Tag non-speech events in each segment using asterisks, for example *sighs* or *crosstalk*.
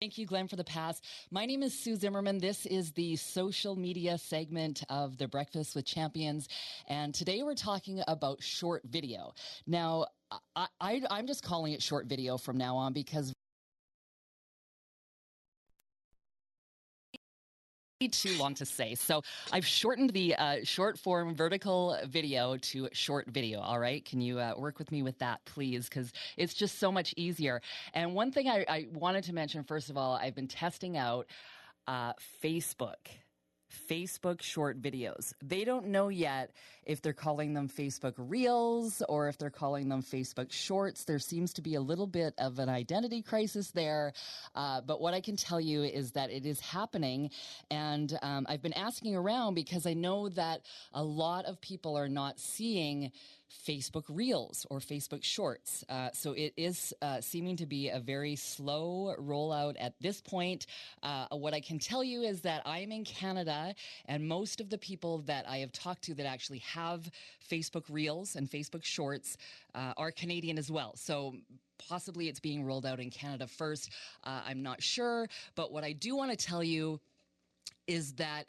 Thank you, Glenn, for the pass. My name is Sue Zimmerman. This is the social media segment of the Breakfast with Champions. And today we're talking about short video. Now, I, I'm just calling it short video from now on because too long to say. So I've shortened the uh, short form vertical video to short video. All right. Can you uh, work with me with that, please? Because it's just so much easier. And one thing I, I, wanted to mention, first of all, I've been testing out uh, Facebook. Facebook short videos. They don't know yet if they're calling them Facebook Reels or if they're calling them Facebook Shorts. There seems to be a little bit of an identity crisis there. Uh, but what I can tell you is that it is happening. And um, I've been asking around because I know that a lot of people are not seeing Facebook Reels or Facebook Shorts. Uh, so it is uh, seeming to be a very slow rollout at this point. Uh, what I can tell you is that I'm in Canada, and most of the people that I have talked to that actually have Facebook Reels and Facebook Shorts uh, are Canadian as well. So possibly it's being rolled out in Canada first. Uh, I'm not sure. But what I do want to tell you is that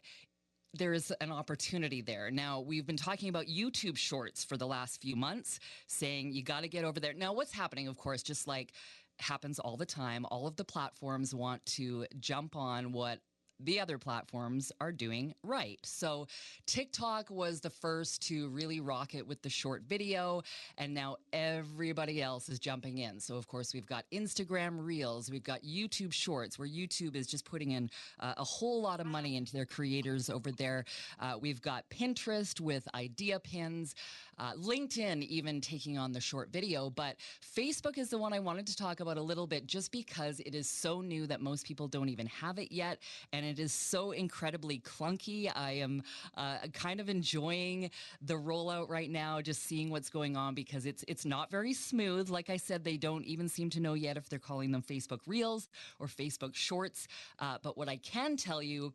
there is an opportunity there. Now, we've been talking about YouTube shorts for the last few months, saying you got to get over there. Now, what's happening, of course, just like happens all the time, all of the platforms want to jump on what the other platforms are doing right. So TikTok was the first to really rock it with the short video, and now everybody else is jumping in. So, of course, we've got Instagram Reels, we've got YouTube Shorts, where YouTube is just putting in uh, a whole lot of money into their creators over there. Uh, we've got Pinterest with idea pins, uh, LinkedIn even taking on the short video. But Facebook is the one I wanted to talk about a little bit just because it is so new that most people don't even have it yet. And and it is so incredibly clunky. I am uh, kind of enjoying the rollout right now, just seeing what's going on because it's it's not very smooth. Like I said, they don't even seem to know yet if they're calling them Facebook Reels or Facebook Shorts. Uh, but what I can tell you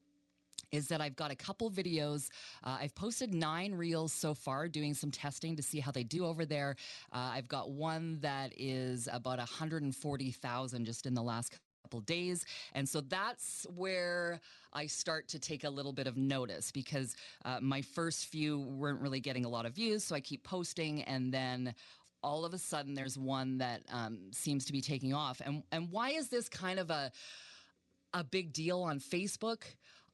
is that I've got a couple videos. Uh, I've posted nine reels so far, doing some testing to see how they do over there. Uh, I've got one that is about 140,000 just in the last couple days. And so that's where I start to take a little bit of notice because uh, my first few weren't really getting a lot of views. So I keep posting and then all of a sudden there's one that um, seems to be taking off. And, and why is this kind of a, a big deal on Facebook?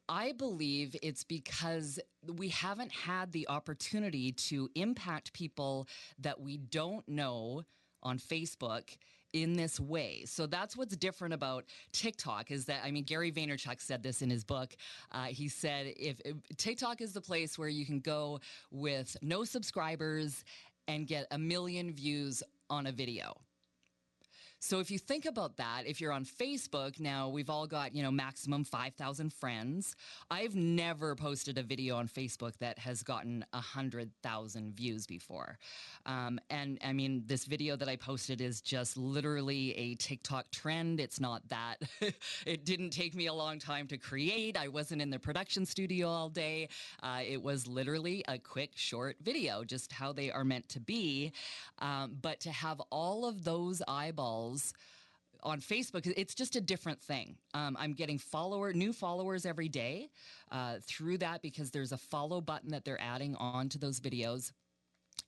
I believe it's because we haven't had the opportunity to impact people that we don't know on Facebook in this way. So that's what's different about TikTok is that, I mean, Gary Vaynerchuk said this in his book. Uh, he said, if, if TikTok is the place where you can go with no subscribers and get a million views on a video. So if you think about that, if you're on Facebook, now we've all got, you know, maximum 5,000 friends. I've never posted a video on Facebook that has gotten 100,000 views before. Um, and I mean, this video that I posted is just literally a TikTok trend. It's not that. *laughs* it didn't take me a long time to create. I wasn't in the production studio all day. Uh, it was literally a quick, short video, just how they are meant to be. Um, but to have all of those eyeballs on Facebook, it's just a different thing. Um, I'm getting follower, new followers every day uh, through that because there's a follow button that they're adding on to those videos.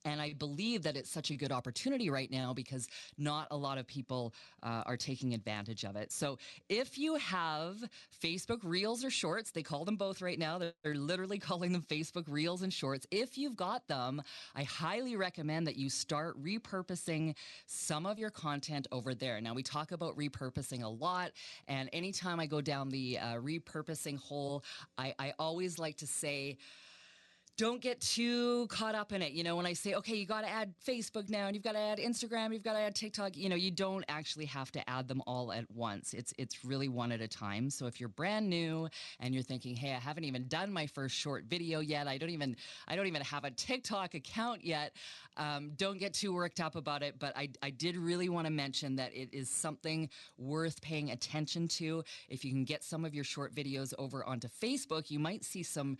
And I believe that it's such a good opportunity right now because not a lot of people uh, are taking advantage of it. So if you have Facebook Reels or Shorts, they call them both right now. They're, literally *laughs* calling them Facebook Reels and Shorts. If you've got them, I highly recommend that you start repurposing some of your content over there. Now, we talk about repurposing a lot. And anytime I go down the uh, repurposing hole, I, I always like to say, don't get too caught up in it. You know, when I say, okay, you got to add Facebook now and you've got to add Instagram, you've got to add TikTok, you know, you don't actually have to add them all at once. It's, it's really one at a time. So if you're brand new and you're thinking, hey, I haven't even done my first short video yet. I don't even, I don't even have a TikTok account yet. Um, don't get too worked up about it. But I, I did really want to mention that it is something worth paying attention to. If you can get some of your short videos over onto Facebook, you might see some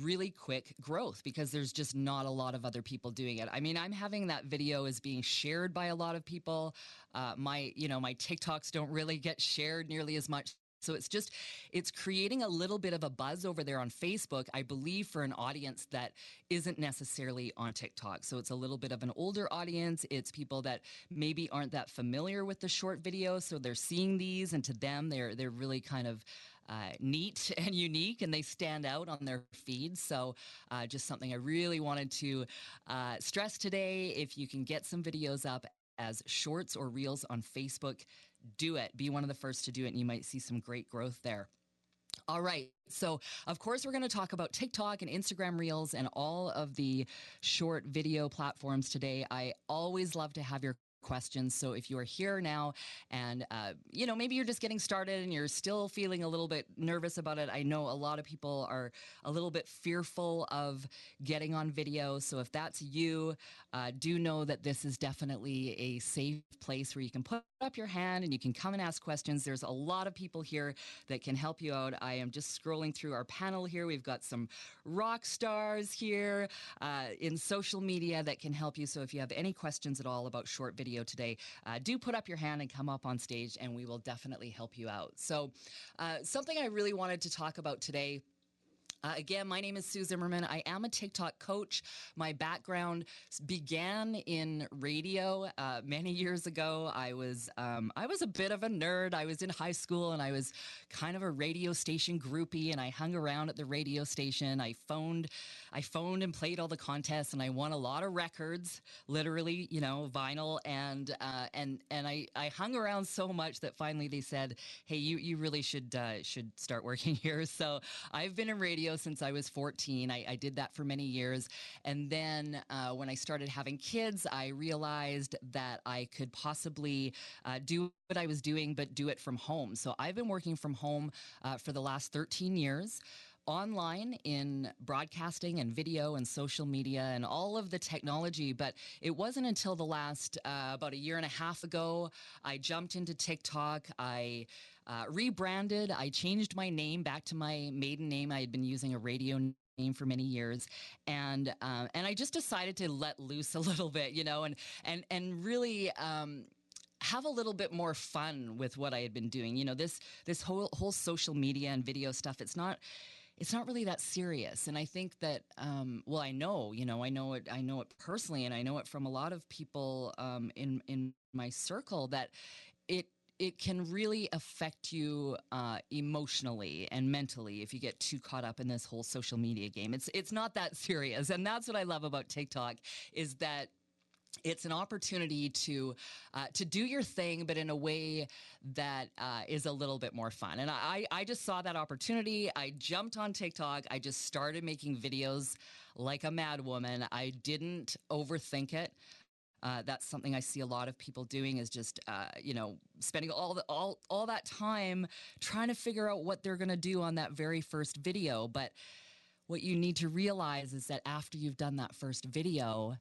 really quick growth because there's just not a lot of other people doing it. I mean, I'm having that video is being shared by a lot of people. Uh, my, you know, my TikToks don't really get shared nearly as much. So it's just, it's creating a little bit of a buzz over there on Facebook, I believe, for an audience that isn't necessarily on TikTok. So it's a little bit of an older audience. It's people that maybe aren't that familiar with the short video. So they're seeing these and to them, they're, they're really kind of, uh, neat *laughs* and unique and they stand out on their feed. So, uh, just something I really wanted to uh, stress today. If you can get some videos up as shorts or reels on Facebook, do it. Be one of the first to do it, and you might see some great growth there. All right. So, of course, we're going to talk about TikTok and Instagram Reels and all of the short video platforms today. I always love to have your questions. So if you are here now and, uh, you know, maybe you're just getting started and you're still feeling a little bit nervous about it, I know a lot of people are a little bit fearful of getting on video. So if that's you, uh, do know that this is definitely a safe place where you can put up your hand and you can come and ask questions. There's a lot of people here that can help you out. I am just scrolling through our panel here. We've got some rock stars here uh, in social media that can help you. So if you have any questions at all about short video, today, uh, do put up your hand and come up on stage, and we will definitely help you out. So, uh, something I really wanted to talk about today uh, again, my name is Sue Zimmerman. I am a TikTok coach. My background began in radio uh, many years ago. I was um, I was a bit of a nerd. I was in high school and I was kind of a radio station groupie, and I hung around at the radio station. I phoned, I phoned and played all the contests, and I won a lot of records, literally, you know, vinyl, and uh, and and I I hung around so much that finally they said, "Hey, you you really should uh, should start working *laughs* here." So I've been in radio since I was 14. I, I did that for many years. And then uh, when I started having kids, I realized that I could possibly uh, do what I was doing, but do it from home. So I've been working from home uh, for the last 13 years online in broadcasting and video and social media and all of the technology. But it wasn't until the last uh, about a year and a half ago I jumped into TikTok. I uh, rebranded. I changed my name back to my maiden name. I had been using a radio name for many years and uh, and I just decided to let loose a *laughs* little bit you know and and and really um, have a little bit more fun with what I had been doing you know this this whole whole social media and video stuff it's not it's not really that serious and i think that um, well i know you know i know it i know it personally and i know it from a lot of people um, in in my circle that it it can really affect you uh, emotionally and mentally if you get too caught up in this whole social media game. It's it's not that *laughs* serious, and that's what I love about TikTok is that it's an opportunity to uh, to do your thing, but in a way that uh, is a little bit more fun. And I I just saw that opportunity. I jumped on TikTok. I just started making videos like a mad woman. I didn't overthink it. Uh, that's something I see a lot of people doing is just, uh, you know, spending all the all all that time trying to figure out what they're going to do on that very first video. But what you need to realize is that after you've done that first video,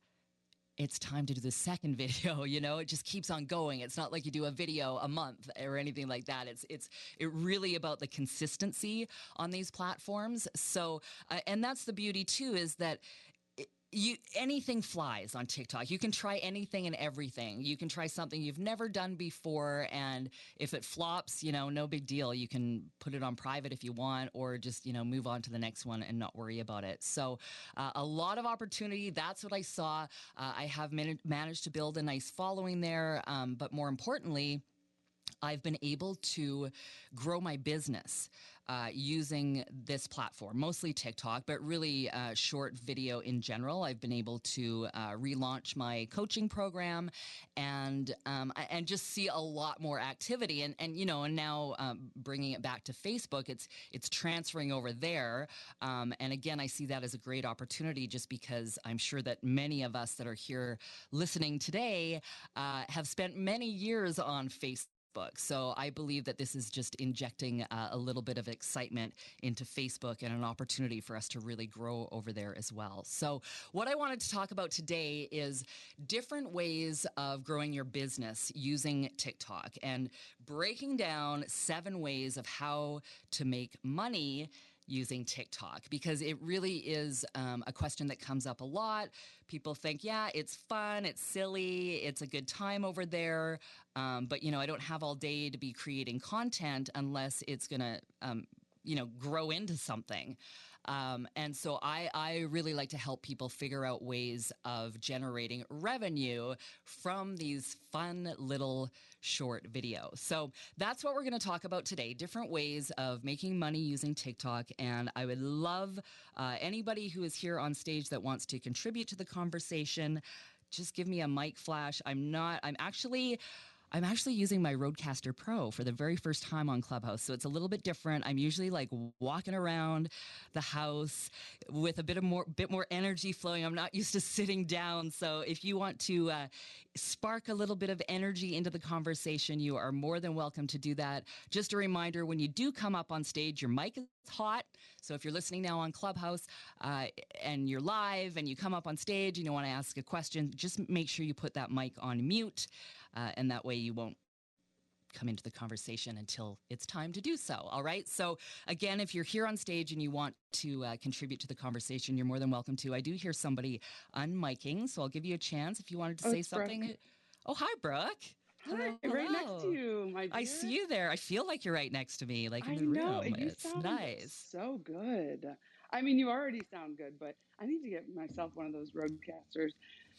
it's time to do the second *laughs* video you know? It just keeps on going. It's not like you do a video a month or anything like that. It's it's it really about the consistency on these platforms. So uh, and that's the beauty too is that you anything flies on TikTok. You can try anything and everything. You can try something you've never done before and if it flops, you know, no big deal. You can put it on private if you want or just, you know, move on to the next one and not worry about it. So, uh, a lot of opportunity. That's what I saw. Uh, I have man- managed to build a nice following there, um, but more importantly, I've been able to grow my business uh, using this platform, mostly TikTok, but really uh, short video in general. I've been able to uh, relaunch my coaching program and um, and just see a lot more activity. And and you know, and now um, bringing it back to Facebook, it's it's transferring over there. Um, and again, I see that as a great opportunity, just because I'm sure that many of us that are here listening today uh, have spent many years on Facebook Facebook. So I believe that this is just injecting uh, a little bit of excitement into Facebook and an opportunity for us to really grow over there as well. So, what I wanted to talk about today is different ways of growing your business using TikTok and breaking down seven ways of how to make money using TikTok because it really is um, a question that comes up a lot. People think, yeah, it's fun, it's silly, it's a good time over there, um, but you know, I don't have all day to be creating content unless it's going to, um, you know, grow into something. Um, and so I, I really like to help people figure out ways of generating revenue from these fun little short videos. So that's what we're going to talk about today different ways of making money using TikTok. And I would love uh, anybody who is here on stage that wants to contribute to the conversation. Just give me a mic flash. I'm not, I'm actually. I'm actually using my Rodecaster Pro for the very first time on Clubhouse. So it's a little bit different. I'm usually like walking around the house with a bit of more bit more energy flowing. I'm not used to sitting down. So if you want to uh, spark a little bit of energy into the conversation, you are more than welcome to do that. Just a reminder, when you do come up on stage, your mic is hot. So if you're listening now on Clubhouse uh, and you're live and you come up on stage and you want to ask a question, just make sure you put that mic on mute uh, and that way you won't come into the conversation until it's time to do so. All right. So, again, if you're here on stage and you want to uh, contribute to the conversation, you're more than welcome to. I do hear somebody unmiking, so I'll give you a chance if you wanted to oh, say something. Oh, hi, Brooke. Hi, right next to you, my dear. I see you there. I feel like you're right next to me, like in I the know, room. you It's sound nice. So good. I mean, you already sound good, but I need to get myself one of those Rodecasters.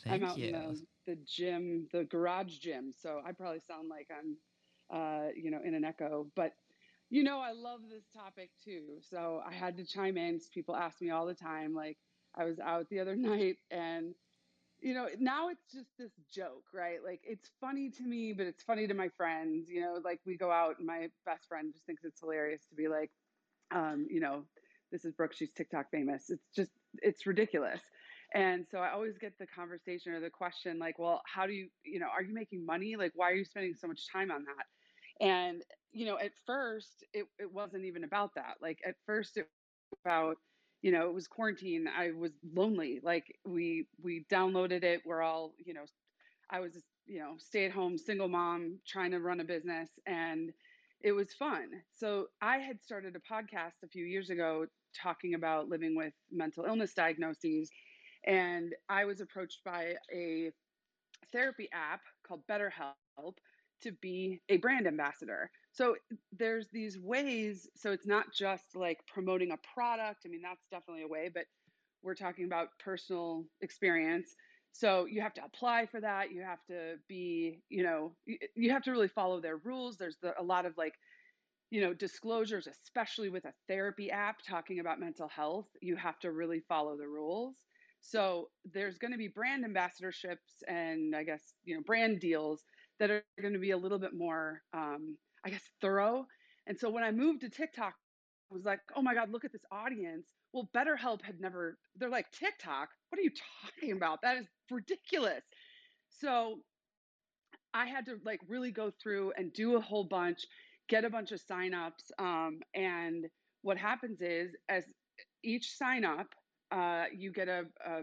Thank I'm out you. in the, the gym, the garage gym, so I probably sound like I'm, uh, you know, in an echo. But you know, I love this topic too, so I had to chime in. People ask me all the time. Like, I was out the other *laughs* night, and you know, now it's just this joke, right? Like, it's funny to me, but it's funny to my friends. You know, like we go out, and my best friend just thinks it's hilarious to be like, um, you know, this is Brooke. She's TikTok famous. It's just, it's ridiculous. And so I always get the conversation or the question like, well, how do you, you know, are you making money? Like, why are you spending so much time on that? And, you know, at first it, it wasn't even about that. Like at first it was about, you know, it was quarantine. I was lonely. Like we, we downloaded it. We're all, you know, I was, you know, stay at home single mom trying to run a business and it was fun. So I had started a podcast a few years ago talking about living with mental illness diagnoses. And I was approached by a therapy app called BetterHelp to be a brand ambassador. So there's these ways. So it's not just like promoting a product. I mean, that's definitely a way, but we're talking about personal experience. So you have to apply for that. You have to be, you know, you, have to really follow their rules. There's the, a lot of like, you know, disclosures, especially with a therapy app talking about mental health. You have to really follow the rules. So there's going to be brand ambassadorships and I guess, you know, brand deals that are going to be a little bit more, um, I guess, thorough. And so when I moved to TikTok, I was like, oh my God, look at this audience. Well, BetterHelp had never, they're like, TikTok? What are you *laughs* talking about? That is ridiculous. So I had to like really go through and do a whole bunch, get a bunch of signups. Um, and what happens is, as each sign up, uh, you get a, a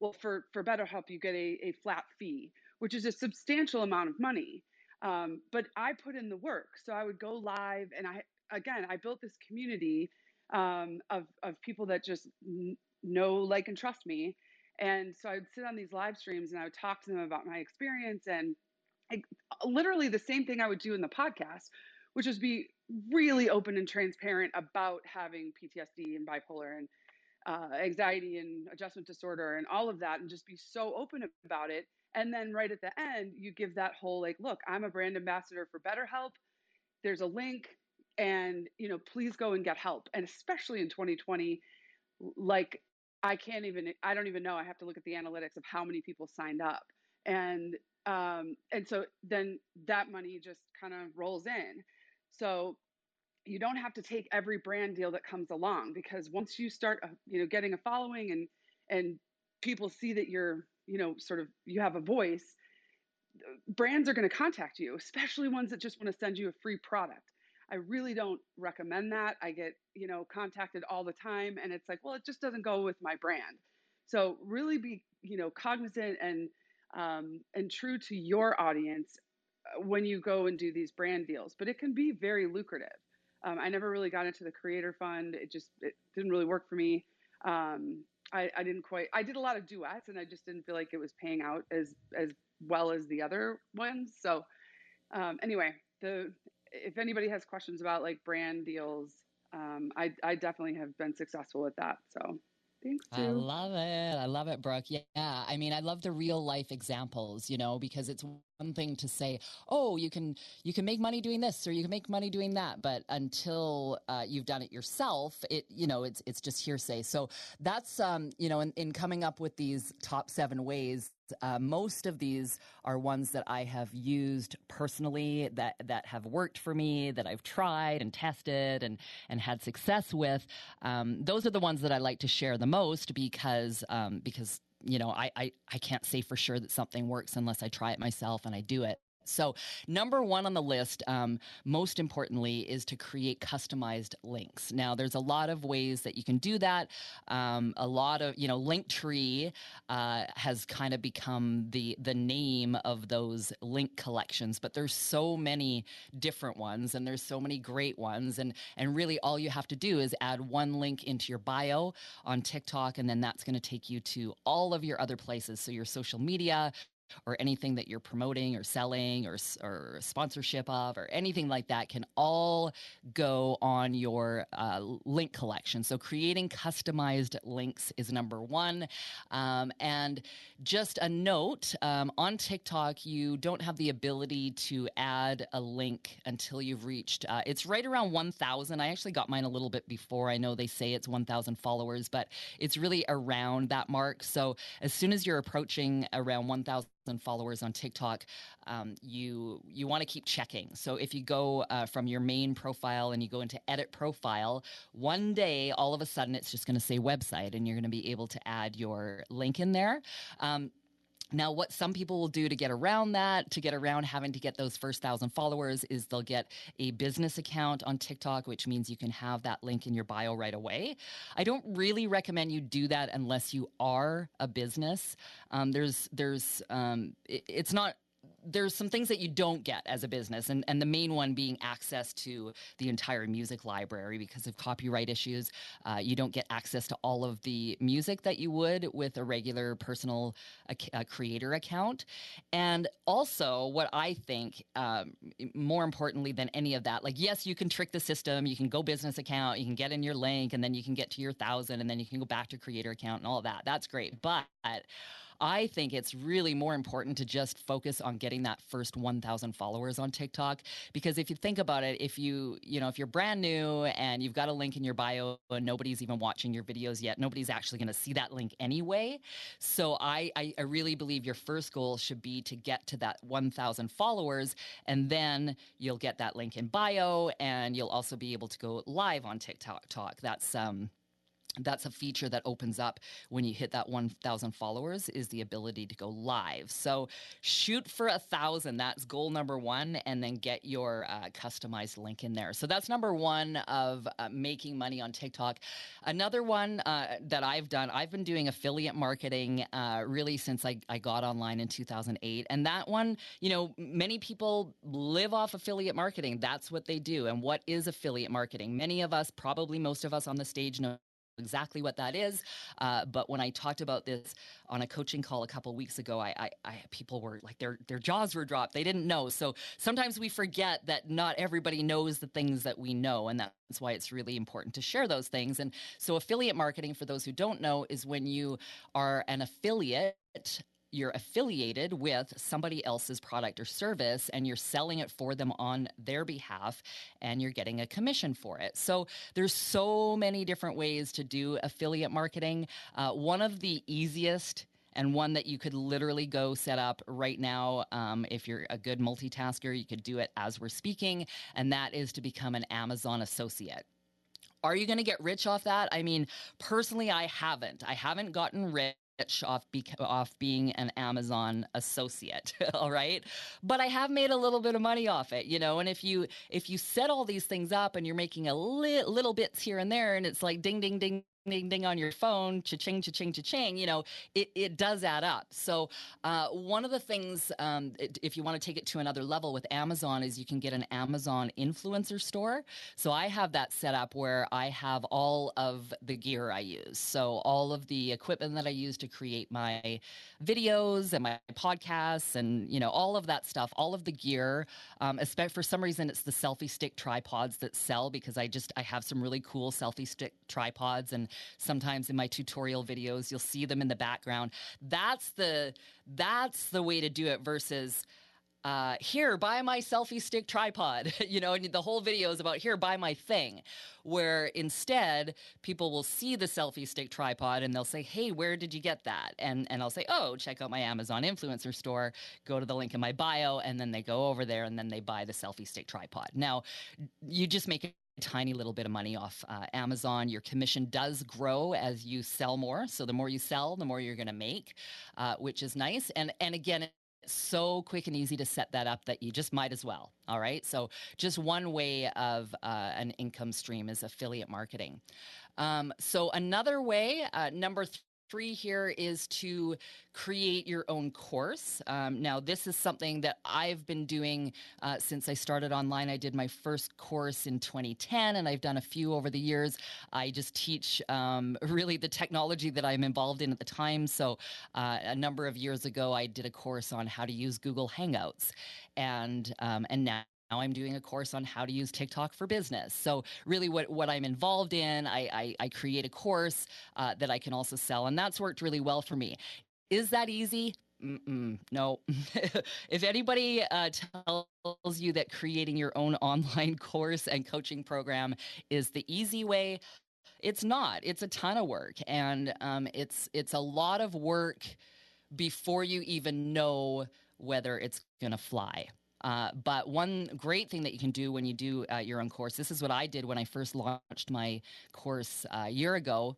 well for for BetterHelp, you get a, a flat fee, which is a substantial amount of money. Um, but I put in the work, so I would go live, and I again I built this community um, of of people that just know, like, and trust me. And so I'd sit on these live streams and I would talk to them about my experience and I, literally the same thing I would do in the podcast, which is be really open and transparent about having PTSD and bipolar and uh, anxiety and adjustment disorder and all of that, and just be so open about it. And then right at the end, you give that whole like, look, I'm a brand ambassador for BetterHelp. There's a link, and you know, please go and get help. And especially in 2020, like I can't even, I don't even know. I have to look at the analytics of how many people signed up, and um, and so then that money just kind of rolls in. So you don't have to take every brand deal that comes along because once you start uh, you know getting a following and and people see that you're you know sort of you have a voice brands are going to contact you especially ones that just want to send you a free product i really don't recommend that i get you know contacted all the time and it's like well it just doesn't go with my brand so really be you know cognizant and um, and true to your audience uh, when you go and do these brand deals but it can be very lucrative um, I never really got into the creator fund. It just it didn't really work for me. Um, I, I didn't quite. I did a lot of duets, and I just didn't feel like it was paying out as as well as the other ones. So um, anyway, the if anybody has questions about like brand deals, um, I I definitely have been successful with that. So thanks. I love it. I love it, Brooke. Yeah. I mean, I love the real life examples, you know, because it's one thing to say, oh, you can, you can make money doing this or you can make money doing that. But until uh, you've done it yourself, it, you know, it's, it's just hearsay. So that's, um, you know, in, in coming up with these top seven ways uh, most of these are ones that I have used personally that that have worked for me, that I've tried and tested and and had success with. Um, those are the ones that I like to share the most because um, because you know I, I I can't say for sure that something works unless I try it myself and I do it. So, number one on the list, um, most importantly, is to create customized links. Now, there's a lot of ways that you can do that. Um, a lot of, you know, Linktree uh, has kind of become the the name of those link collections, but there's so many different ones, and there's so many great ones, and and really all you have to do is add one link into your bio on TikTok, and then that's going to take you to all of your other places. So your social media, or anything that you're promoting or selling or, or sponsorship of or anything like that can all go on your uh, link collection. So creating customized links is number one. Um, and just a note um, on TikTok, you don't have the ability to add a link until you've reached, uh, it's right around 1,000. I actually got mine a little bit before. I know they say it's 1,000 followers, but it's really around that mark. So as soon as you're approaching around 1,000, followers on TikTok, um, you you want to keep checking. So if you go uh, from your main profile and you go into edit profile, one day all of a sudden it's just going to say website, and you're going to be able to add your link in there. Um, now, what some people will do to get around that, to get around having to get those first thousand followers, is they'll get a business account on TikTok, which means you can have that link in your bio right away. I don't really recommend you do that unless you are a business. Um, there's, there's, um, it, it's not there's some things that you don't get as a business, and, and the main one being access to the entire music library because of copyright issues. Uh, you don't get access to all of the music that you would with a regular personal uh, creator account. And also, what I think um, more importantly than any of that, like, yes, you can trick the system, you can go business account, you can get in your link, and then you can get to your thousand, and then you can go back to creator account and all that. That's great. But I think it's really more important to just focus on getting that first 1,000 followers on TikTok. Because if you think about it, if you, you know, if you're brand new and you've got a link in your bio and nobody's even watching your videos yet, nobody's actually going to see that link anyway. So I, I, I really believe your first goal should be to get to that 1,000 followers, and then you'll get that link in bio, and you'll also be able to go live on TikTok. Talk. That's um, that's a feature that opens up when you hit that 1000 followers is the ability to go live. So shoot for a thousand. That's goal number one and then get your uh, customized link in there. So that's number one of uh, making money on tiktok. Another one uh, that i've done i've been doing affiliate marketing uh, really since I, I got online in 2008 and that one you know many people live off affiliate marketing. That's what they do. And what is affiliate marketing? Many of us probably most of us on the stage know exactly what that is. Uh, but when I talked about this on a coaching call a couple weeks ago, I, I, I, people were like their their jaws were dropped. They didn't know. So sometimes we forget that not everybody knows the things that we know, and that's why it's really important to share those things. And so affiliate marketing, for those who don't know, is when you are an affiliate you're affiliated with somebody else's product or service and you're selling it for them on their behalf and you're getting a commission for it. So there's so many different ways to do affiliate marketing. Uh, one of the easiest and one that you could literally go set up right now. Um, if you're a good multitasker, you could do it as we're speaking, and that is to become an Amazon associate. Are you going to get rich off that? I mean, personally, I haven't. I haven't gotten rich off, be- off being an Amazon associate, *laughs* all right? But I have made a little bit of money off it, you know. And if you if you set all these things up and you're making a li- little bits here and there, and it's like ding ding ding ding ding on your phone, cha-ching, cha-ching, cha-ching, you know, it, it does add up. So uh, one of the things, um, if you want to take it to another level with Amazon, is you can get an Amazon influencer store. So I have that set up where I have all of the gear I use. So all of the equipment that I use to create my videos and my podcasts and, you know, all of that stuff, all of the gear. Um, especially for some reason, it's the selfie stick tripods that sell because I just, I have some really cool selfie stick tripods and sometimes in my tutorial videos you'll see them in the background that's the that's the way to do it versus uh, here, buy my selfie stick tripod. *laughs* you know, and the whole video is about here, buy my thing. Where instead, people will see the selfie stick tripod and they'll say, hey, where did you get that? And, and I'll say, oh, check out my Amazon influencer store, go to the link in my bio, and then they go over there and then they buy the selfie stick tripod. Now, you just make it tiny little bit of money off uh, Amazon. Your commission does grow as you sell more. So the more you sell, the more you're going to make, uh, which is nice. And and again, so quick and easy to set that up that you just might as well. All right. So just one way of uh, an income stream is affiliate marketing. Um, so another way, uh, number three here is to create your own course. Um, now, this is something that I've been doing uh, since I started online. I did my first course in 2010, and I've done a few over the years. I just teach um, really the technology that I'm involved in at the time. So, uh, a number of years ago, I did a course on how to use Google Hangouts, and um, and now now I'm doing a course on how to use TikTok for business. So really, what what I'm involved in, I I, I create a course uh, that I can also sell, and that's worked really well for me. Is that easy? Mm-mm, no. *laughs* if anybody uh, tells you that creating your own online *laughs* course and coaching program is the easy way, it's not. It's a ton of work, and um, it's it's a lot of work before you even know whether it's going to fly. Uh, but one great thing that you can do when you do uh, your own course, this is what I did when I first launched my course uh, a year ago,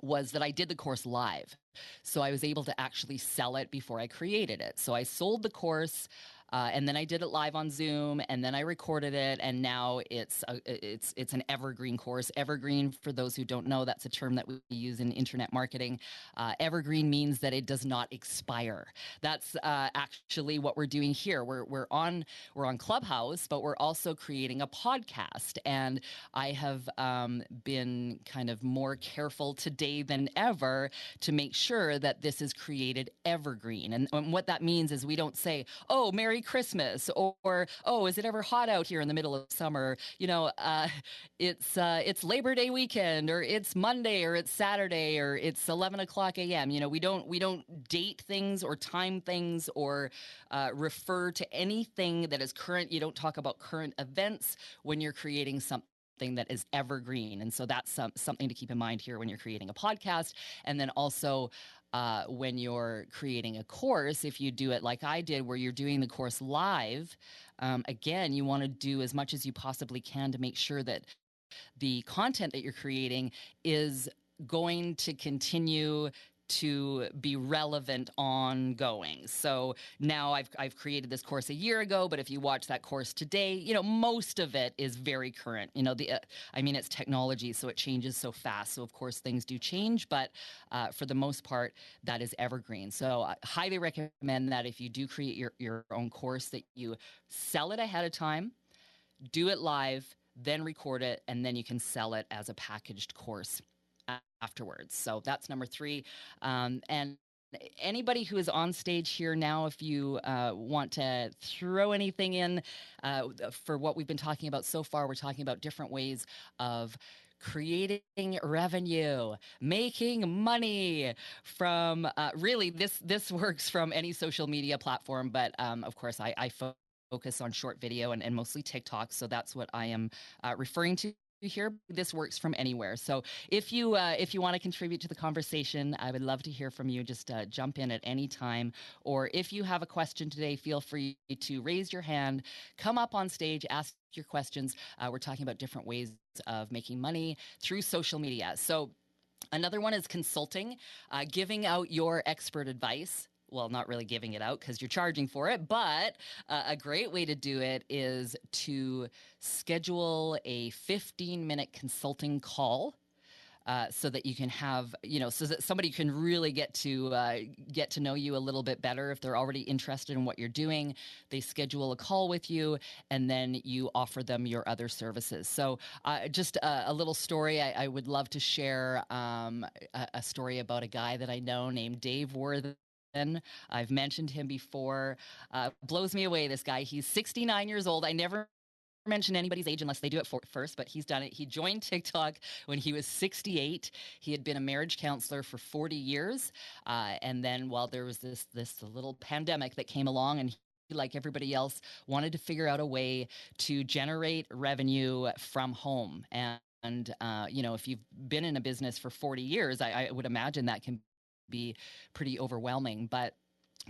was that I did the course live. So I was able to actually sell it before I created it. So I sold the course. Uh, and then I did it live on Zoom, and then I recorded it, and now it's a, it's it's an evergreen course. Evergreen, for those who don't know, that's a term that we use in internet marketing. Uh, evergreen means that it does not expire. That's uh, actually what we're doing here. We're we're on we're on Clubhouse, but we're also creating a podcast, and I have um, been kind of more careful today than ever to make sure that this is created evergreen. And, and what that means is we don't say, "Oh, Merry Christmas or oh, is it ever hot out here in the middle of summer? You know, uh, *laughs* it's uh, it's Labor Day weekend or it's Monday or it's Saturday or it's 11 o'clock a.m. You know, we don't we don't date things or time things or uh, refer to anything that is current. You don't talk about current events when you're creating something that is evergreen. And so that's some, something to keep in mind here when you're creating a podcast. And then also, uh, when you're creating a course, if you do it like I did, where you're doing the course live, um, again, you want to do as much as you possibly can to make sure that the content that you're creating is going to continue to be relevant ongoing. So now I've I've created this course a year ago, but if you watch that course today, you know most of it is very current. You know the uh, I mean it's technology, so it changes so fast. So of course things do change, but uh, for the most part that is evergreen. So I highly recommend that if you do create your your own course that you sell it ahead of time, do it live, then record it, and then you can sell it as a packaged course afterwards. So that's number three. Um, and anybody who is on stage here now, if you uh, want to throw anything in uh, for what we've been talking about so far, we're talking about different ways of creating revenue making money from uh, really this this *laughs* works from any social media platform but um, of course i, I focus on short video and, and mostly tiktok so that's what i am uh, referring to here this works from anywhere. So if you uh, if you want to contribute to the conversation i would love to hear from you. Just uh, jump in at any time. Or if you have a question today feel free to raise your hand come up on stage ask your questions. Uh, we're talking about different ways of making money through social media. So Another one is consulting, uh, giving out your expert advice well, not really giving it out because you're charging for it, but uh, a great way to do it is to schedule a 15 minute consulting call. Uh, so that you can have, you know, so that somebody can really get to uh, get to know you a little bit better if they're already interested in what you're doing. They schedule a call with you, and then you offer them your other services. So, uh, just a, a, little story I, I, would love to share um, a, a, story about a guy that I know named Dave Worthen. I've mentioned him before. Uh, blows me away, this guy. He's 69 years old. I never mention anybody's age unless they do it for, first, but he's done it. He joined TikTok when he was 68. He had been a marriage counselor for 40 years, uh, and then while there was this this little pandemic that came along, and he, like everybody else, wanted to figure out a way to generate revenue from home. And and uh, you know, if you've been in a business for 40 years, I, I would imagine that can be pretty overwhelming. But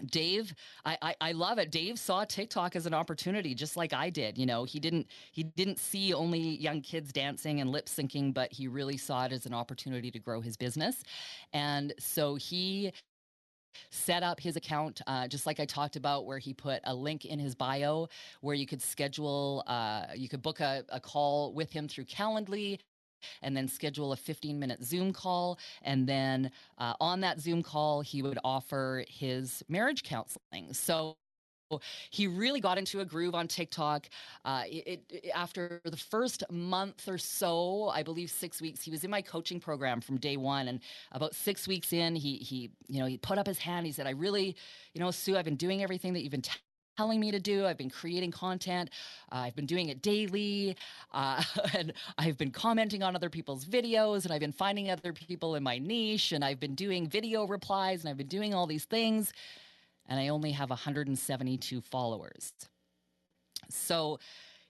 Dave, I, I, I, love it. Dave saw TikTok as an opportunity, just like I did. You know, he didn't he didn't see only young kids dancing and lip syncing, but he really saw it as an opportunity to grow his business. And so he set up his account uh, just like i talked about where he put a link in his bio where you could schedule uh, you could book a, a call with him through calendly and then schedule a 15 minute Zoom call. And then uh, on that Zoom call, he would offer his marriage counseling. So he really got into a groove on TikTok. Uh, it, it, after the first month or so, I believe six weeks, he was in my coaching program from day one. And about six weeks in, he he you know he put up his hand. He said, "I really, you know, Sue, I've been doing everything that you've been." T- telling me to do. I've been creating content. Uh, I've been doing it daily. Uh, *laughs* and I've been commenting on other people's videos and I've been finding other people in my niche and I've been doing video replies and I've been doing all these things. And I only have 172 followers. So,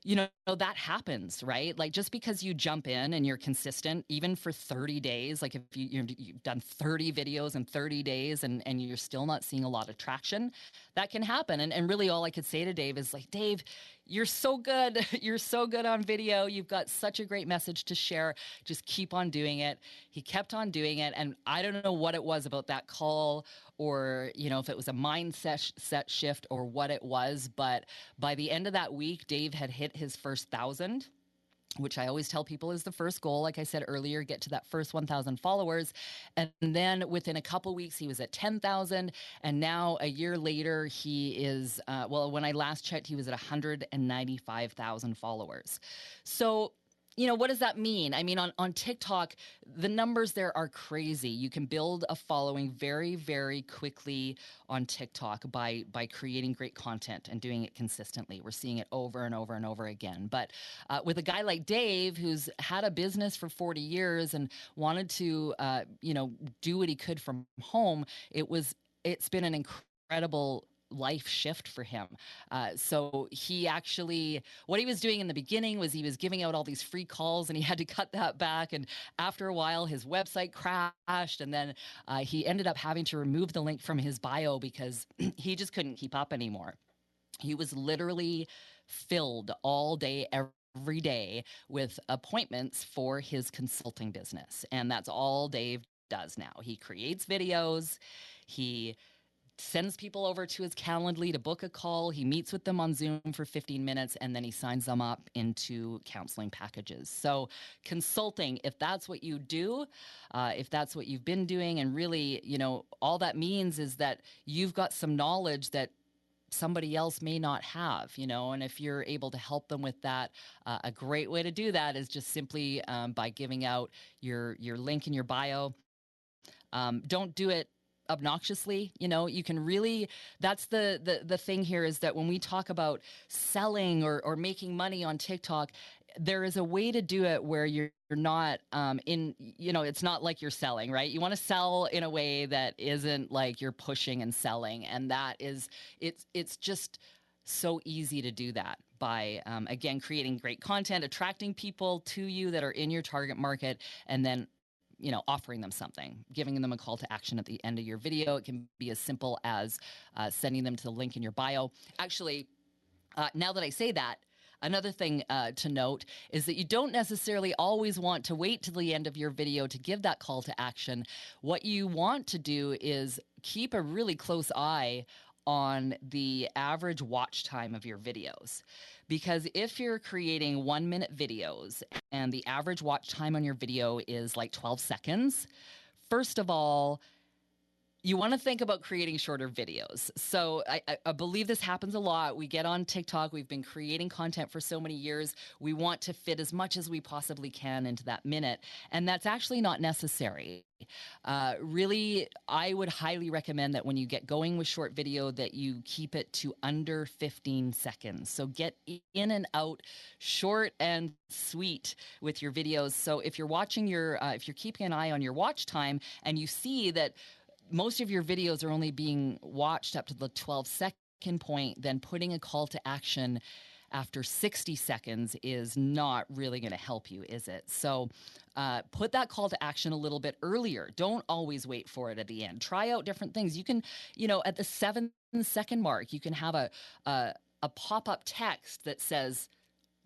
you know that happens right? Like just because you jump in and you're consistent even for 30 days like if you, you've done 30 videos in 30 days and, and you're still not seeing a lot of traction that can happen. And, and really all i could say to dave is like dave you're so good. *laughs* You're so good on video. You've got such a great message to share. Just keep on doing it. He kept on doing it and i don't know what it was about that call or you know if it was a mindset set shift or what it was but by the end of that week dave had hit his first thousand which I always tell people is the first goal. Like I said earlier, get to that first 1,000 followers. And then within a couple weeks, he was at 10,000. And now a year later, he is, uh, well, when I last checked, he was at 195,000 followers. So you know, what does that mean? I mean, on, on TikTok, the numbers there are crazy. You can build a following very, very quickly on TikTok by by creating great content and doing it consistently. We're seeing it over and over and over again. But uh, with a guy like Dave, who's had a business for 40 years and wanted to, uh, you know, do what he could from home, it was it's been an incredible life shift for him. Uh, so he actually, what he was doing in the beginning was he was giving out all these free calls and he had to *laughs* cut that back. And after a while, his website crashed. And then uh, he ended up having to remove the link from his bio because *clears throat* he just couldn't keep up anymore. He was literally filled all day, every day with appointments for his consulting business. And that's all Dave does now. He creates videos. He sends people over to his Calendly to book a call. He meets with them on Zoom for 15 minutes and then he signs them up into counseling packages. So, consulting, if that's what you do, uh, if that's what you've been doing, and really, you know, all that means is that you've got some knowledge that somebody else may not have you know and if you're able to help them with that uh, a great way to do that is just simply um, by giving out your your link in your bio um, don't do it obnoxiously you know you can really that's the, the the thing here is that when we talk about selling or or making money on tiktok there is a way to do it where you're not um, in you know it's not like you're selling right? You want to sell in a way that isn't like you're pushing and selling and that is it's it's just so easy to do that by um, again creating great content attracting people to you that are in your target market and then you know, offering them something, giving them a call to action at the end of your video. It can be as simple as uh, sending them to the link in your bio. Actually, uh, now that I say that, Another thing uh, to note is that you don't necessarily always want to wait till the end of your video to give that call to action. What you want to do is keep a really close eye on the average watch time of your videos. Because if you're creating one minute videos and the average watch time on your video is like 12 seconds, first of all, you want to think about creating shorter videos. So I, I, believe this happens a lot. We get on TikTok, we've been creating content for so many years. We want to fit as much as we possibly can into that minute. And that's actually not necessary. Uh, really, I would highly recommend that when you get going with short video, that you keep it to under 15 seconds. So get in and out, short and sweet with your videos. So if you're watching your, uh, if you're keeping an eye on your watch time and you see that most of your videos are only being watched up to the 12 second point, then putting a call to action after 60 seconds is not really going to help you, is it? So uh, put that call to action a little bit earlier. Don't always wait for it at the end. Try out different things. You can, you know, at the seven second mark, you can have a, a, a pop up text that says,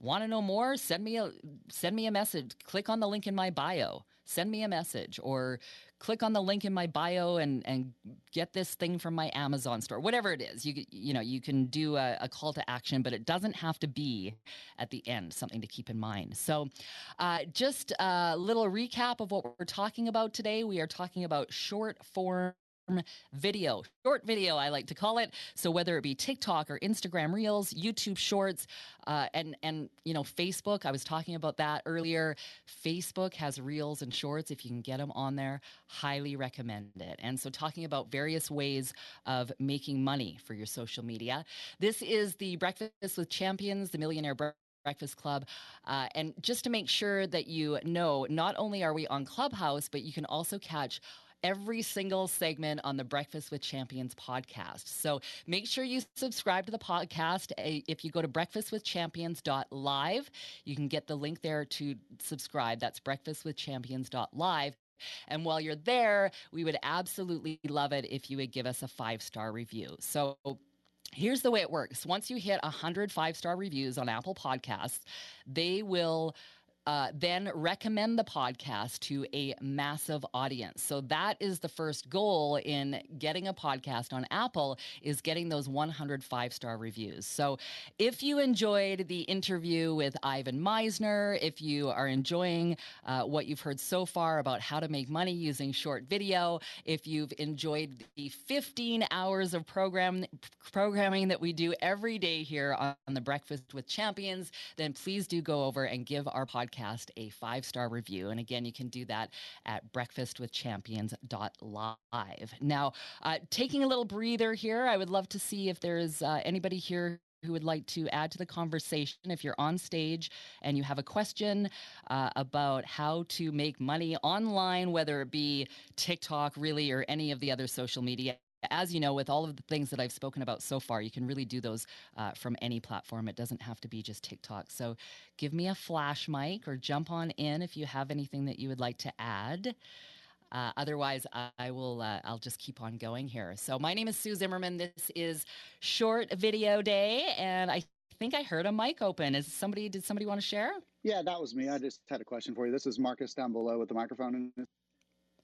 Want to know more? Send me a send me a message. Click on the link in my bio send me a message or click on the link in my bio and and get this thing from my Amazon store. Whatever it is, you you know you can do a, a call to action, but it doesn't have to be at the end. Something to keep in mind. So, uh, just a little recap of what we're talking about today. We are talking about short form video, short video, I like to call it. So whether it be TikTok or Instagram Reels, YouTube Shorts, uh, and and you know Facebook, I was talking about that earlier. Facebook has Reels and Shorts. If you can get them on there, highly recommend it. And so talking about various ways of making money for your social media. This is the Breakfast with Champions, the Millionaire. Breakfast Club. Uh, and just to make sure that you know, not only are we on Clubhouse, but you can also catch every single segment on the Breakfast with Champions podcast. So make sure you subscribe to the podcast. If you go to breakfastwithchampions.live, you can get the link there to subscribe. That's breakfastwithchampions.live. And while you're there, we would absolutely love it if you would give us a five star review. So Here's the way it works. Once you hit 100 five star reviews on Apple Podcasts, they will uh, then recommend the podcast to a massive audience. So that is the first goal in getting a podcast on Apple is getting those 100 five-star reviews. So if you enjoyed the interview with Ivan Misner, if you are enjoying uh, what you've heard so far about how to make money using short video, if you've enjoyed the 15 hours of program programming that we do every day here on, on the Breakfast with Champions, then please do go over and give our podcast podcast a five star review. And again, you can do that at breakfastwithchampions.live. Now, uh, taking a little breather here, I would love to see if there's uh, anybody here who would like to add to the conversation. If you're on stage and you have a question uh, about how to make money online, whether it be TikTok, really, or any of the other social media as you know, with all of the things that I've spoken about so far, you can really do those uh, from any platform. It doesn't have to be just TikTok. So give me a flash mic or jump on in if you have anything that you would like to add. Uh, otherwise, I will. Uh, I'll just keep on going here. So, my name is Sue Zimmerman. This is Short Video Day, and I think I heard a mic open. Is somebody? Did somebody want to share? Yeah, that was me. I just had a question for you. This is Marcus down below with the microphone.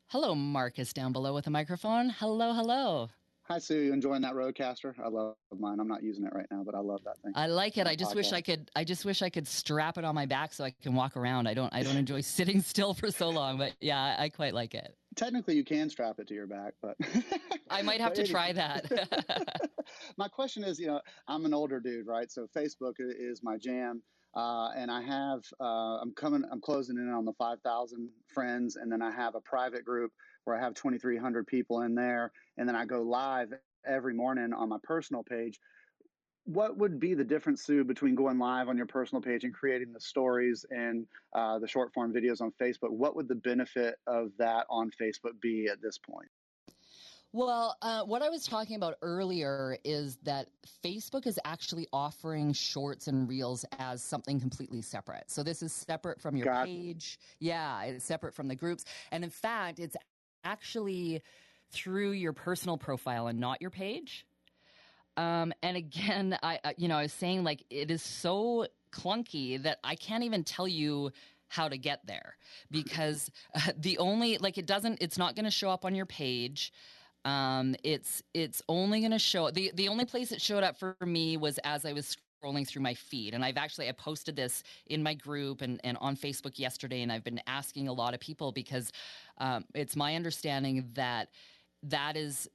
Hello, Marcus down below with a microphone. Hello, hello. Hi, Sue. You enjoying that Rodecaster? I love mine. I'm not using it right now, but I love that thing. I like it. I just podcast. wish I could. I just wish I could strap it on my back so I can walk around. I don't. I don't enjoy *laughs* sitting still for so long, but yeah, I quite like it. Technically, you can strap it to your back, but *laughs* I might have to try that. *laughs* my question is, you know, I'm an older dude, right? So Facebook is my jam. Uh, and I have uh, I'm coming I'm closing in on the 5,000 friends, and then I have a private group where I have 2,300 people in there, and then I go live every morning on my personal page. What would be the difference, Sue, between going live on your personal page and creating the stories and uh, the short form videos on Facebook? What would the benefit of that on Facebook be at this point? Well, uh, what I was talking about earlier is that Facebook is actually offering shorts and reels as something completely separate. So this is separate from your Got page. It. Yeah, it's separate from the groups. And in fact, it's actually through your personal profile and not your page. Um, and again, *laughs* I, you know, I was saying like it is so clunky that I can't even tell you how to get there because uh, *laughs* the only like it doesn't it's not going to show up on your page um, it's it's only going to show the the only place it showed up for me was as I was scrolling through my feed and i've actually i posted this in my group and, and on facebook yesterday and i've been asking a lot of people because um, it's my understanding that that is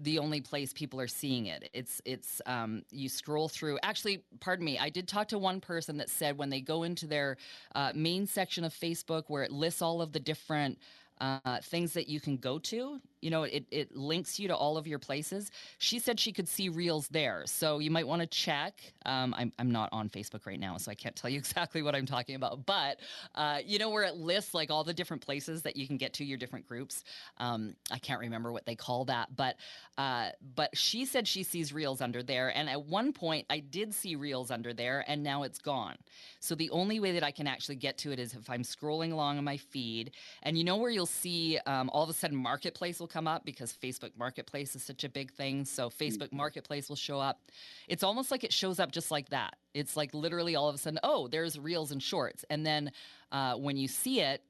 the only place people are seeing it. It's it's um, you scroll through. Actually, pardon me. I did talk to one person that said when they go into their uh, main section of Facebook where it lists all of the different uh, things that you can go to. You know, it, it links you to all of your places. She said she could see reels there. So you might want to check. Um, I'm, I'm not on Facebook right now, so I can't tell you *laughs* exactly what I'm talking about. But, uh, you know, where it lists like all the different places that you can get to your different groups. Um, I can't remember what they call that. But, uh, but she said she sees reels under there. And at one point, I did see reels under there, and now it's gone. So the only way that I can actually get to it is if I'm scrolling along on my feed. And you know where you'll see um, all of a sudden Marketplace will come up because Facebook Marketplace is such a big thing. So Facebook mm-hmm. Marketplace will show up. It's almost like it shows up just like that. It's like literally all of a sudden, oh, there's reels and shorts. And then uh, when you see it,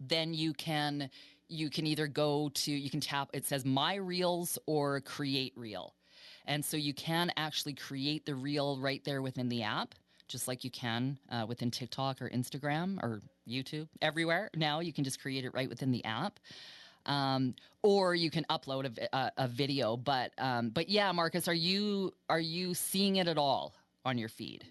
then you can you can either go to you can tap it says my reels or create reel and so you can actually create the reel right there within the app just like you can uh, within tiktok or instagram or youtube everywhere now you can just create it right within the app um, or you can upload a, a, a video but um, but yeah marcus are you are you seeing it at all on your feed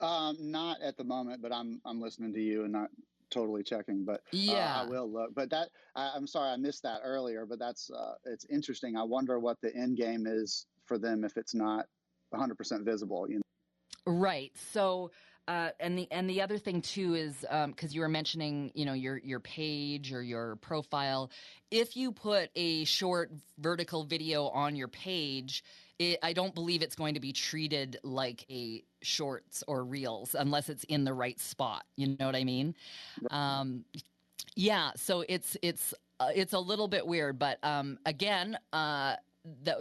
um, not at the moment, but I'm I'm listening to you and not totally checking, but yeah, uh, I will look. But that I, am sorry I missed that earlier, but that's uh, it's interesting. I wonder what the end game is for them if it's not 100 percent visible. You know, right? So. Uh, and the and the other thing too is because um, you were mentioning you know your your page or your profile if you put a short vertical video on your page it, I don't believe it's going to be treated like a shorts or reels unless it's in the right spot. You know what I mean? Um, yeah. So it's it's uh, it's a little bit weird, but um, again, uh,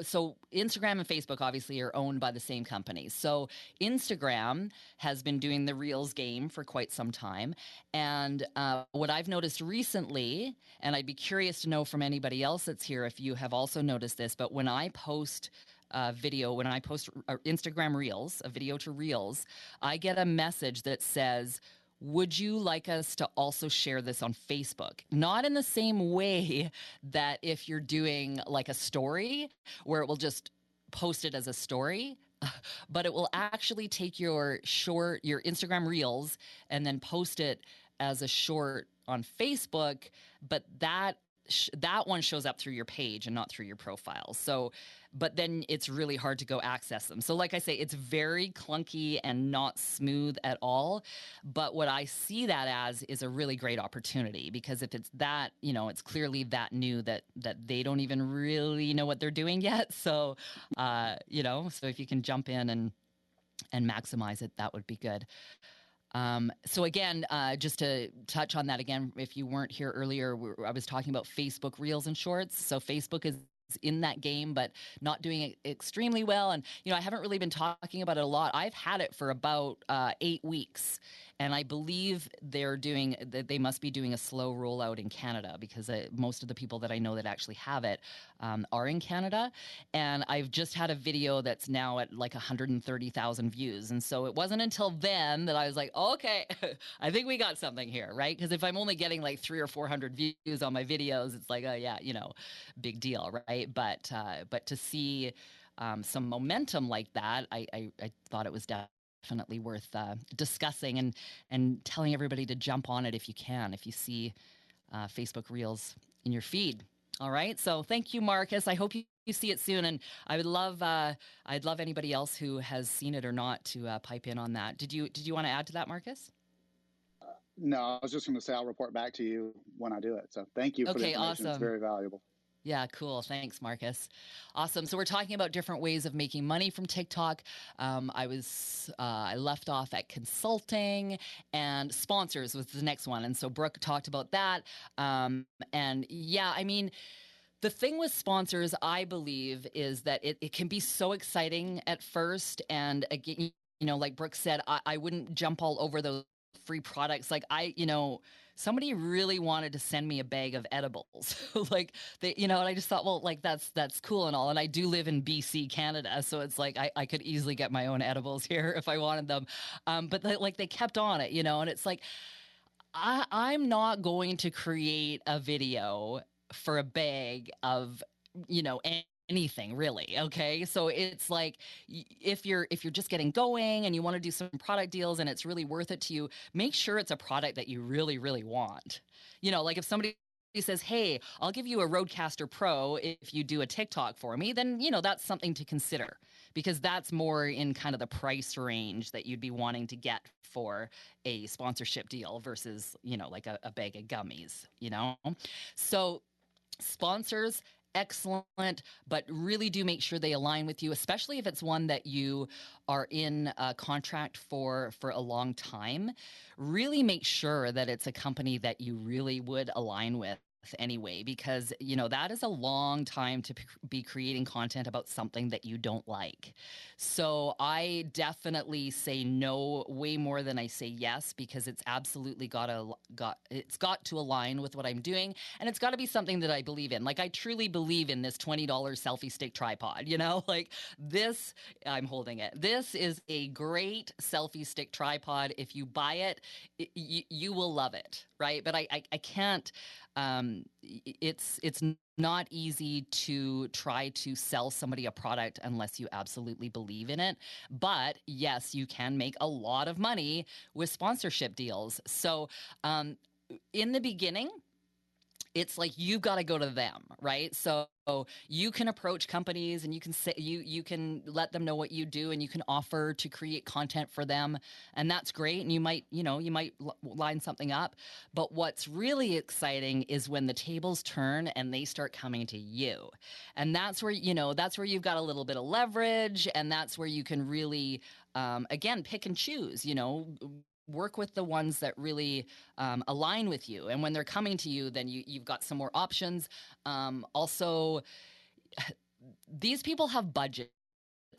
so Instagram and Facebook obviously are owned by the same companies. So Instagram has been doing the Reels game for quite some time, and uh, what I've noticed recently, and I'd be curious to know from anybody else that's here if you have also noticed this, but when I post uh, video, when I post uh, Instagram Reels, a video to Reels, I get a message that says, would you like us to also share this on Facebook? Not in the same way that if you're doing like a story where it will just post it as a story, *laughs* but it will actually take your short, your Instagram Reels, and then post it as a short on Facebook. But that that one shows up through your page and not through your profile. So, but then it's really hard to go access them. So, like I say, it's very clunky and not smooth at all. But what I see that as is a really great opportunity because if it's that, you know, it's clearly that new that that they don't even really know what they're doing yet. *laughs* So, uh, you know, so if you can jump in and and maximize it, that would be good. Um, so again, uh, just to touch on that again, if you weren't here earlier, I was talking about Facebook Reels and Shorts. So Facebook is in that game, but not doing it extremely well. And, you know, I haven't really been talking about it a lot. I've had it for about uh, eight weeks. And I believe they're doing that. They must be doing a slow rollout in Canada because uh, most of the people that I know that actually have it um, are in Canada. And I've just had a video that's now at like 130,000 views. And so it wasn't until then that I was like, okay, *laughs* I think we got something here, right? Because if I'm only getting like three or 400 views on my videos, it's like, oh yeah, you know, big deal, right? But uh, but to see um, some momentum like that, I, I, I thought it was definitely worth uh, discussing and and telling everybody to jump on it if you can if you see uh, facebook reels in your feed. All right so thank you marcus. I hope you, you see it soon and i would love uh, i'd love anybody else who has seen it or not to uh, pipe in on that. Did you did you want to add to that marcus? No i was just going to say i'll report back to you when i do it so thank you for the information. Awesome. it's very valuable yeah, cool. Thanks, Marcus. Awesome. So we're talking about different ways of making money from TikTok. Um, I was uh, I left off at consulting and sponsors was the next one, and so Brooke talked about that. Um, and yeah, I mean. The thing with sponsors, I believe, is that it, it can be so exciting at first. And again, you know, like Brooke said, I, I wouldn't jump all over those free products. Like I, you know, somebody really wanted to send me a bag of edibles. *laughs* like they, you know, and I just thought, well, like that's that's cool and all. And I do live in BC, Canada, so it's like I, I could easily get my own edibles *laughs* here if I wanted them. Um, but they, like they kept on it, you know, and it's like I, I'm not going to create a video for a bag of you know anything really okay? So it's like if you're if you're just getting going and you want to do some product deals and it's really worth it to you make sure it's a product that you really really want. You know like if somebody says hey i'll give you a Rodecaster pro if you do a tiktok for me then you know that's something to consider because that's more in kind of the price range that you'd be wanting to get for a sponsorship deal versus you know like a, a bag of gummies you know? So sponsors excellent, but really do make sure they align with you, especially if it's one that you are in a contract for for a long time. Really make sure that it's a company that you really would align with anyway because you know that is a long time to be creating content about something that you don't like. So i definitely say no way more than i say yes because it's absolutely got to got it's got to align with what i'm doing and it's got to be something that i believe in. Like i truly believe in this $20 selfie stick tripod *laughs* you know? Like this i'm holding it. This is a great selfie stick tripod. If you buy it, it you will love it right but i i, I can't um, it's it's not easy to try to sell somebody a product unless you absolutely believe in it. But yes, you can make a lot of money with sponsorship deals. So um, in the beginning, it's like you've got to go to them, right? So you can approach companies and you can say you you can let them know what you do and you can offer to create content for them and that's great and you might you know you might line something up but what's really exciting is when the tables turn and they start coming to you and that's where you know that's where you've got a little bit of leverage and that's where you can really um, again pick and choose you know work with the ones that really um, align with you. And when they're coming to you, then you, you've got some more options. Um, also, *sighs* these people have budgets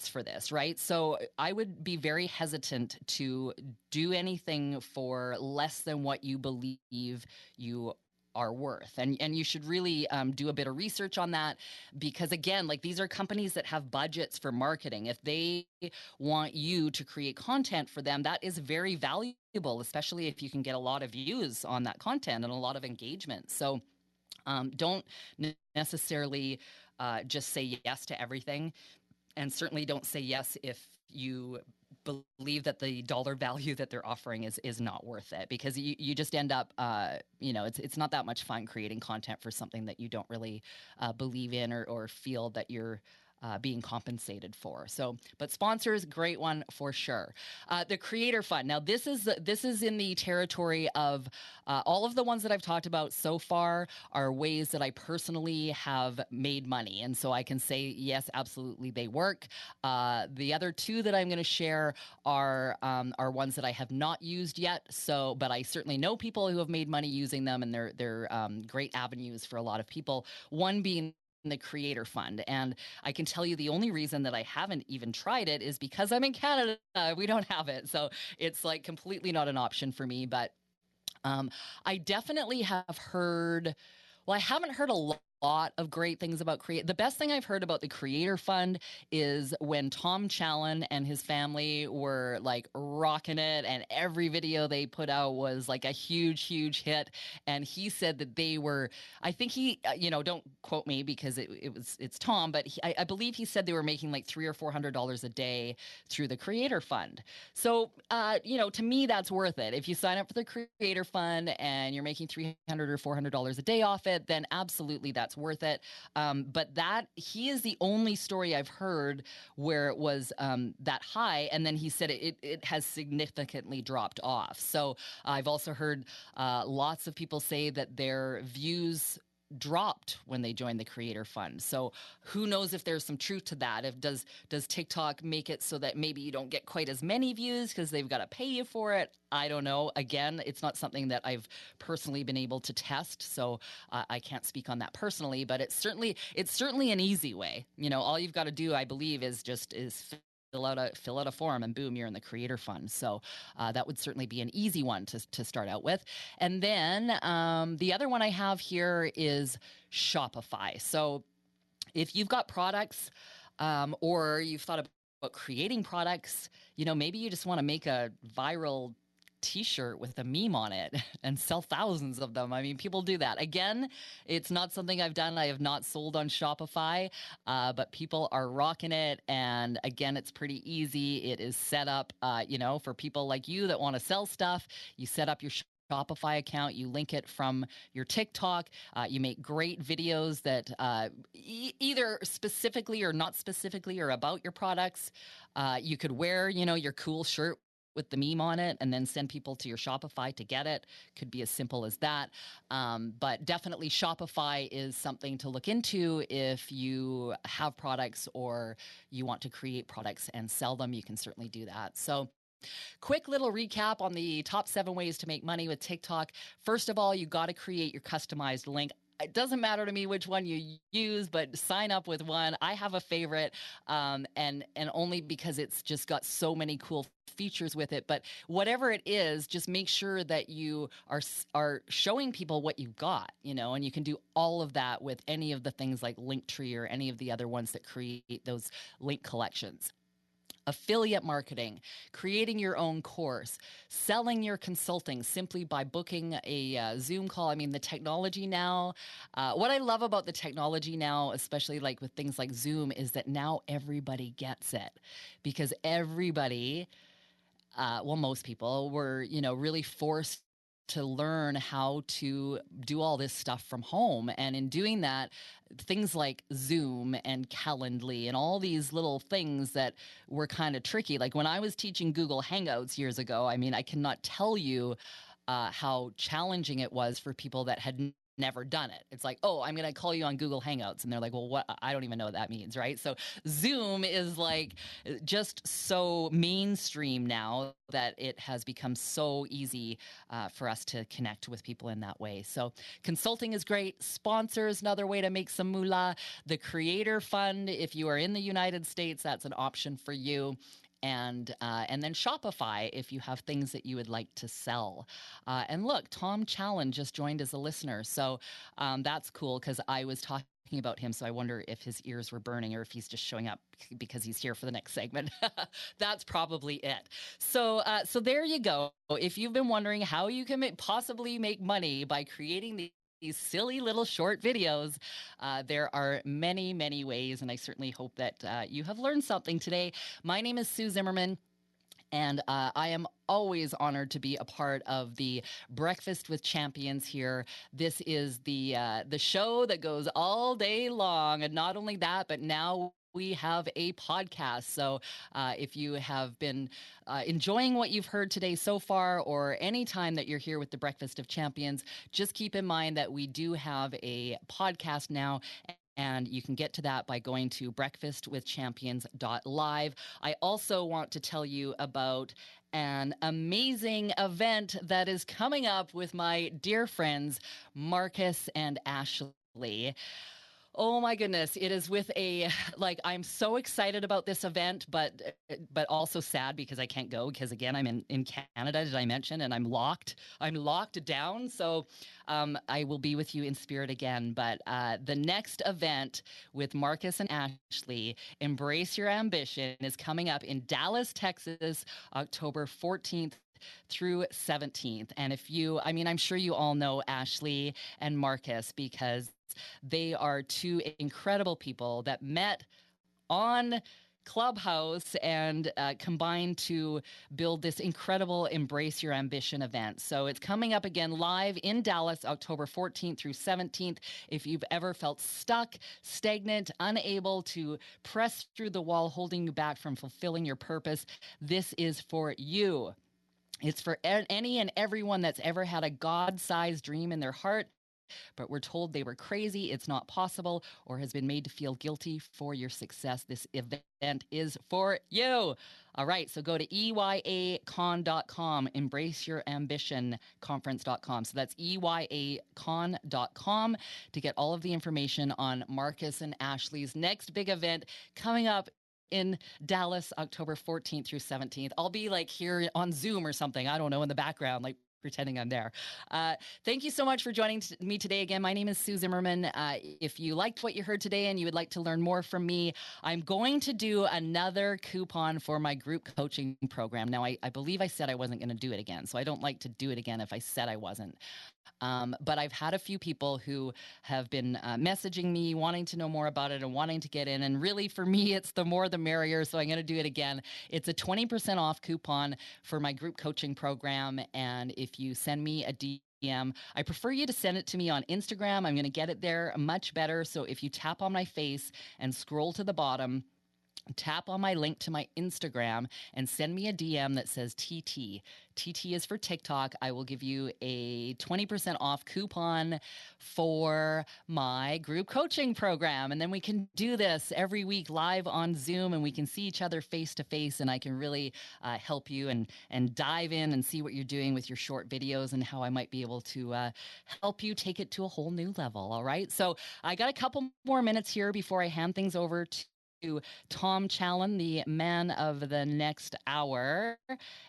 for this, right? So I would be very hesitant to do anything for less than what you believe you are worth. And and you should really um, do a bit of research on that because again like these are companies that have budgets for marketing. If they want you to create content for them that is very valuable especially if you can get a lot of views on that content and a lot of engagement. So um, don't necessarily uh, just say yes to everything and certainly don't say yes if you believe that the dollar value that they're offering is is not worth it because you, you just end up uh, you know it's it's not that much fun creating content for something that you don't really uh, believe in or, or feel that you're uh, being compensated for. So, but sponsors, great one for sure. Uh, the Creator Fund. Now, this is this is in the territory of uh, all of the ones that I've talked about so far are ways that I personally have made money, and so I can say yes, absolutely, they work. Uh, the other two that I'm going to share are um, are ones that I have not used yet. So, but I certainly know people who have made money using them, and they're they're um, great avenues for a lot of people. One being the creator fund and i can tell you the only reason that i haven't even tried it is because i'm in canada *laughs* we don't have it so it's like completely not an option for me but um, i definitely have heard well i haven't heard a lot lot of great things about create. The best thing I've heard about the Creator Fund is when Tom Challen and his family were like rocking it, and every video they put out was like a huge, huge hit. And he said that they were. I think he, uh, you know, don't quote me because it, it was it's Tom, but he, I, I, believe he said they were making like three or four hundred dollars a day through the Creator Fund. So, uh, you know, to me that's worth it. If you sign up for the Creator Fund and you're making three hundred or four hundred dollars a day off it, then absolutely that's that's worth it. Um, but that he is the only story I've heard where it was um, that high, and then he said it, it has significantly dropped off. So I've also heard uh, lots of people say that their views dropped when they joined the creator fund. So who knows if there's some truth to that? If does does tiktok make it so that maybe you don't get quite as many views because they've got to pay you for it? I don't know. Again it's not something that i've personally been able to test so uh, i can't speak on that personally but it's certainly it's certainly an easy way. You know all you've got to do i believe is just is fill out a fill out a form and boom you're in the creator fund. So uh, that would certainly be an easy one to, to start out with. And then um, the other one i have here is shopify. So if you've got products um, or you've thought about creating products you know maybe you just want to make a viral t-shirt with a meme on it *laughs* and sell thousands of them. I mean, people do that. Again, it's not something I've done. I have not sold on Shopify, uh, but people are rocking it. And again, it's pretty easy. It is set up, uh, you know, for people like you that want to sell stuff. You set up your Shopify account. You link it from your TikTok. Uh, you make great videos that uh, e- either specifically or not specifically are about your products. Uh, you could wear, you know, your cool shirt with the meme on it and then send people to your Shopify to get it. Could be as simple as that. Um, but definitely, Shopify is something to look into if you have products or you want to create products and sell them. You can certainly do that. So, Quick little recap on the top seven ways to make money with TikTok. First of all, you got to create your customized link it doesn't matter to me which one you use, but sign up with one. I have a favorite, um, and and only because it's just got so many cool features with it. But whatever it is, just make sure that you are are showing people what you've got, you know, and you can do all of that with any of the things like Linktree or any of the other ones that create those link collections affiliate marketing, creating your own course, selling your consulting simply by booking a uh, Zoom call. I mean, the technology now, uh, what I love about the technology now, especially like with things like Zoom, is that now everybody gets it because everybody. Uh, well, most people were, you know, really forced to learn how to do all this stuff from home. And in doing that, things like Zoom and Calendly and all these little things that were kind of tricky. Like when I was teaching Google Hangouts years ago, I mean, I cannot tell you uh, how challenging it was for people that had never done it. It's like, oh, I'm going to call you on Google Hangouts. And they're like, well, what? I don't even know what that means, right? So Zoom is like just so mainstream now that it has become so easy uh, for us to connect with people in that way. So consulting is great. Sponsors, another way to make some moolah. The Creator Fund, if you are in the United States, that's an option for you and uh, and then Shopify if you have things that you would like to sell. Uh, and look, Tom Challen just joined as a listener, so um, that's cool because I was talking about him. So I wonder if his ears were burning or if he's just showing up because he's here for the next segment. *laughs* That's probably it. So, uh, so there you go. If you've been wondering how you can possibly make money by creating the these silly little short videos. Uh, there are many, many ways, and I certainly hope that uh, you have learned something today. My name is Sue Zimmerman. And uh, I am always honored to be a part of the Breakfast with Champions here. This is the uh, the show that goes all day long, and not only that, but now we have a podcast. So uh, if you have been uh, enjoying what you've heard today so far, or any time that you're here with the Breakfast of Champions, just keep in mind that we do have a podcast now. And you can get to that by going to breakfastwithchampions.live. I also want to tell you about an amazing event that is coming up with my dear friends, Marcus and Ashley. Oh my goodness, it is with a like I'm so excited about this event, but but also sad because I can't go because again I'm in in Canada. Did I mention? And I'm locked. I'm locked down. So um, I will be with you in spirit again. But uh, the next event with Marcus and Ashley, Embrace Your Ambition, is coming up in Dallas, Texas, October 14th through 17th. And if you, I mean, I'm sure you all know Ashley and Marcus because they are two incredible people that met on Clubhouse and uh, combined to build this incredible Embrace Your Ambition event. So it's coming up again live in Dallas, October 14th through 17th. If you've ever felt stuck, stagnant, unable to press through the wall, holding you back from fulfilling your purpose, this is for you. It's for any and everyone that's ever had a God sized dream in their heart but we're told they were crazy, it's not possible, or has been made to feel guilty for your success. This event is for you. All right, so go to eyaCon.com, embrace your ambition conference.com. So that's eyaCon.com to get all of the information on Marcus and Ashley's next big event coming up in Dallas, October 14th through 17th. I'll be like here on Zoom or something. I don't know in the background, like pretending I'm there. Uh, thank you so much for joining t- me today again. My name is Sue Zimmerman. Uh, if you liked what you heard today and you would like to learn more from me, I'm going to do another coupon for my group coaching program. Now, I, I believe I said I wasn't going to do it again, so I don't like to do it again if I said I wasn't. Um, but I've had a few people who have been uh, messaging me, wanting to know more about it and wanting to get in. And really, for me, it's the more the merrier. So I'm going to do it again. It's a 20% off coupon for my group coaching program. And if you send me a DM, I prefer you to send it to me on Instagram. I'm going to get it there much better. So if you tap on my face and scroll to the bottom, tap on my link to my Instagram and send me a DM that says TT. TT is for TikTok. I will give you a 20% off coupon for my group coaching program. And then we can do this every week live on Zoom and we can see each other face to face. And I can really uh, help you and, and dive in and see what you're doing with your short videos and how I might be able to uh, help you take it to a whole new level. All right. So I got a couple more minutes here before I hand things over to to Tom Challen, the man of the next hour,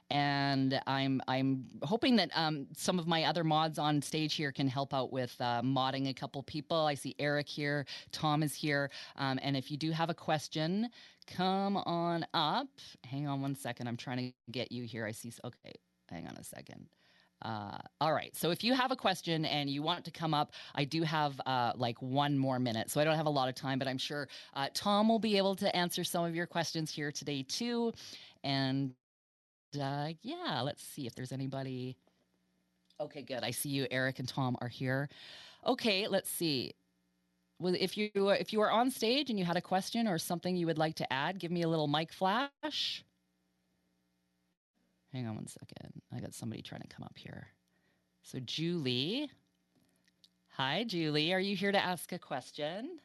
and I'm I'm hoping that um, some of my other mods on stage here can help out with uh, modding a couple people. I see Eric here, Tom is here, um, and if you do have a question, come on up. Hang on one second, I'm trying to get you here. I see. Okay, hang on a second. Uh, all right. So if you have a question and you want to come up, I do have uh, like one more minute. So I don't have a lot of time, but I'm sure uh, Tom will be able to answer some of your questions here today too. And uh, yeah, let's see if there's anybody. Okay, good. I see you, Eric and Tom are here. Okay, let's see. Well, if you if you are on stage and you had a question or something you would like to add, give me a little mic flash. Hang on one second. I got somebody trying to come up here. So, Julie. Hi, Julie. Are you here to ask a question?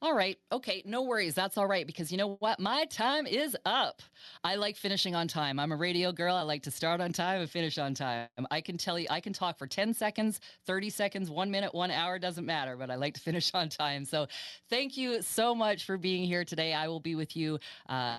All right. Okay. No worries. That's all right because you know what? My time is up. I like finishing on time. I'm a radio girl. I like to start on time and finish on time. I can tell you, I can talk for 10 seconds, 30 seconds, one minute, one hour, doesn't matter, but I like to *laughs* finish on time. So thank you so much for being here today. I will be with you. Uh,